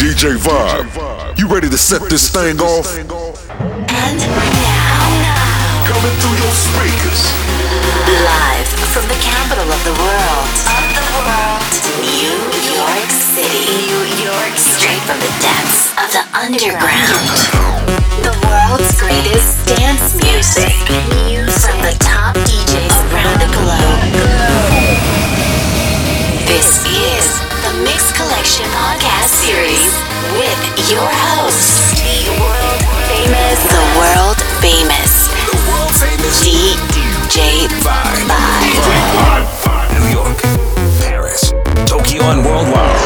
DJ Vibe. You ready to set this thing off? And now, Coming through your speakers. live from the capital of the world, of the world, New York City, New York, straight from the depths of the underground. The world's greatest dance music, from the top DJs around the globe. This is the Mix Collection Podcast Series with your host, the world famous, the world famous The world famous DJ Vibe. New York, Paris, Tokyo, and worldwide.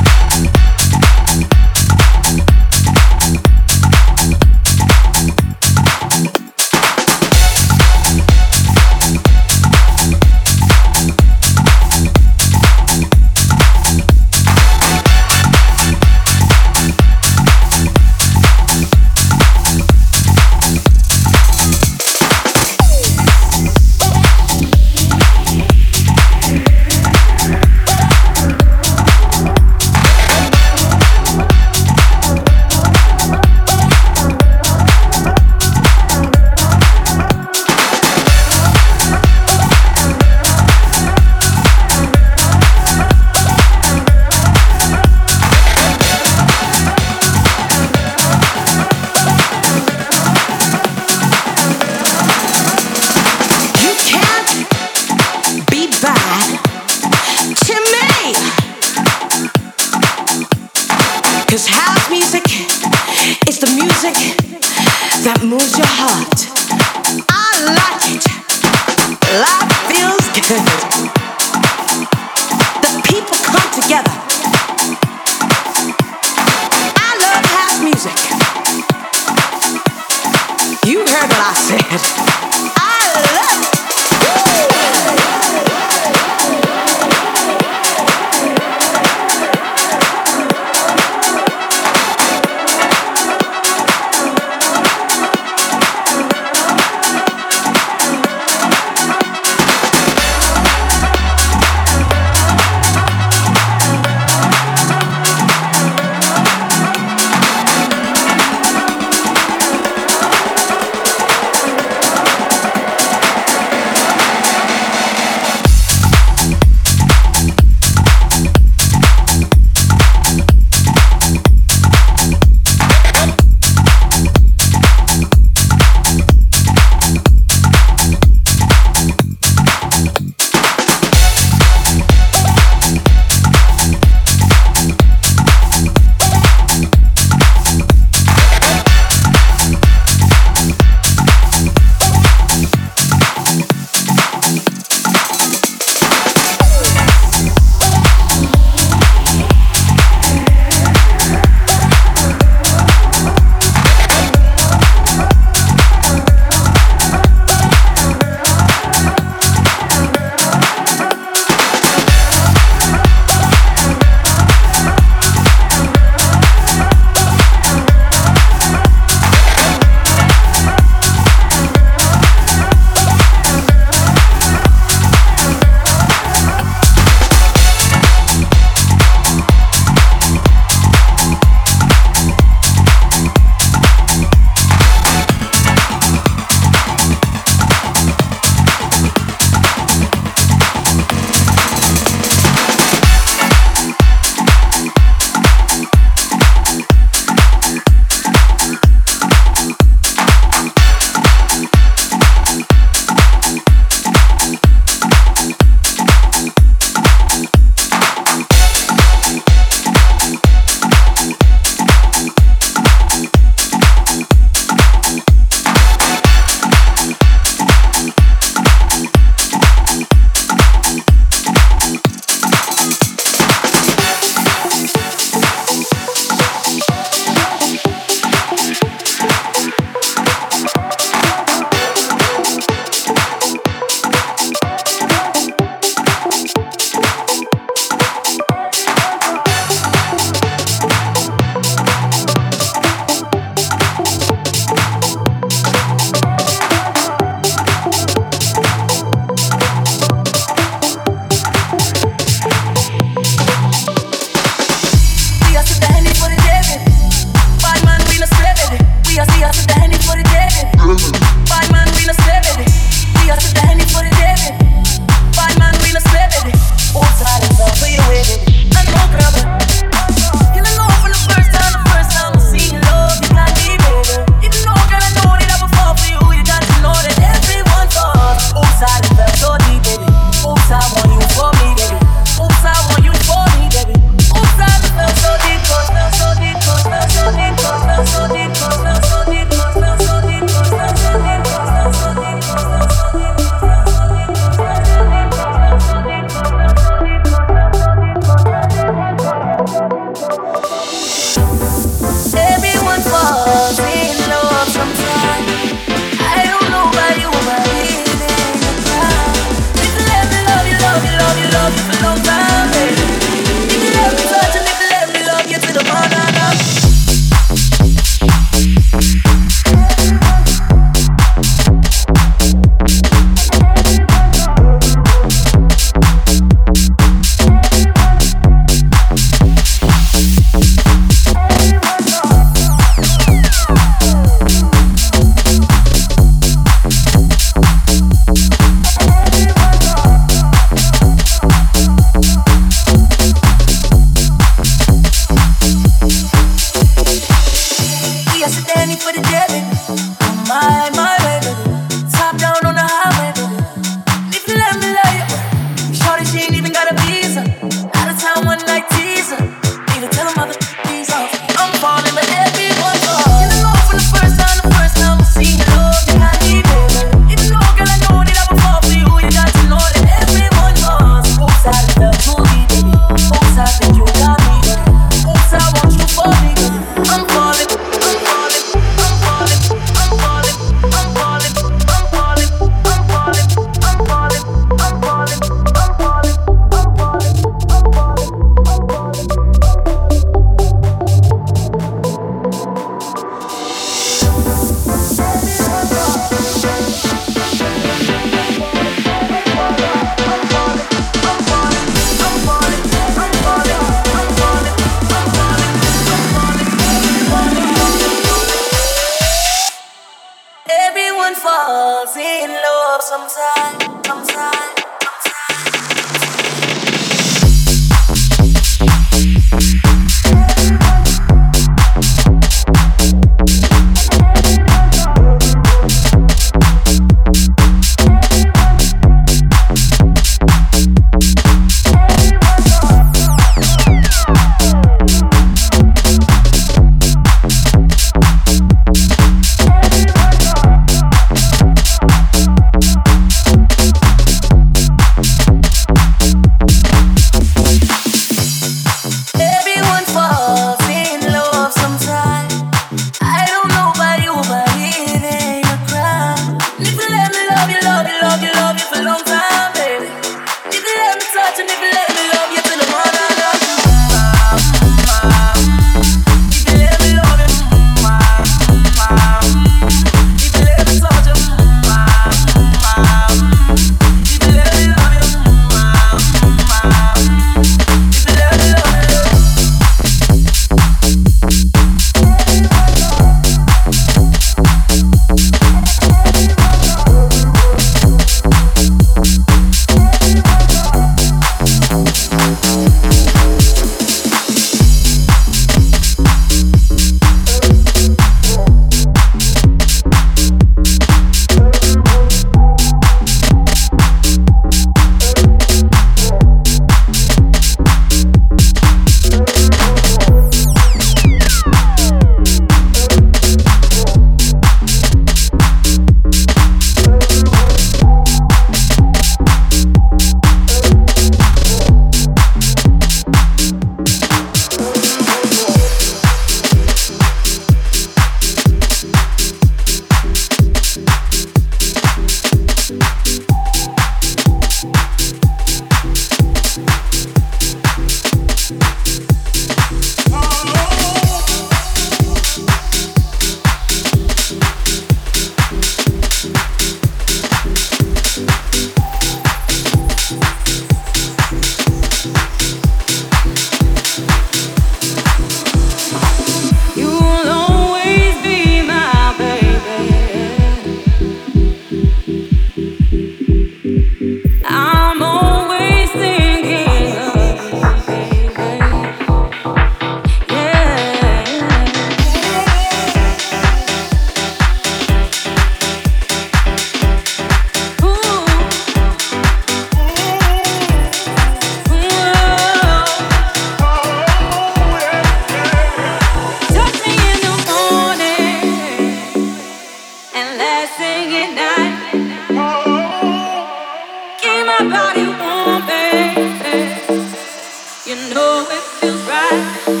You know it feels right.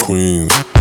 Happening?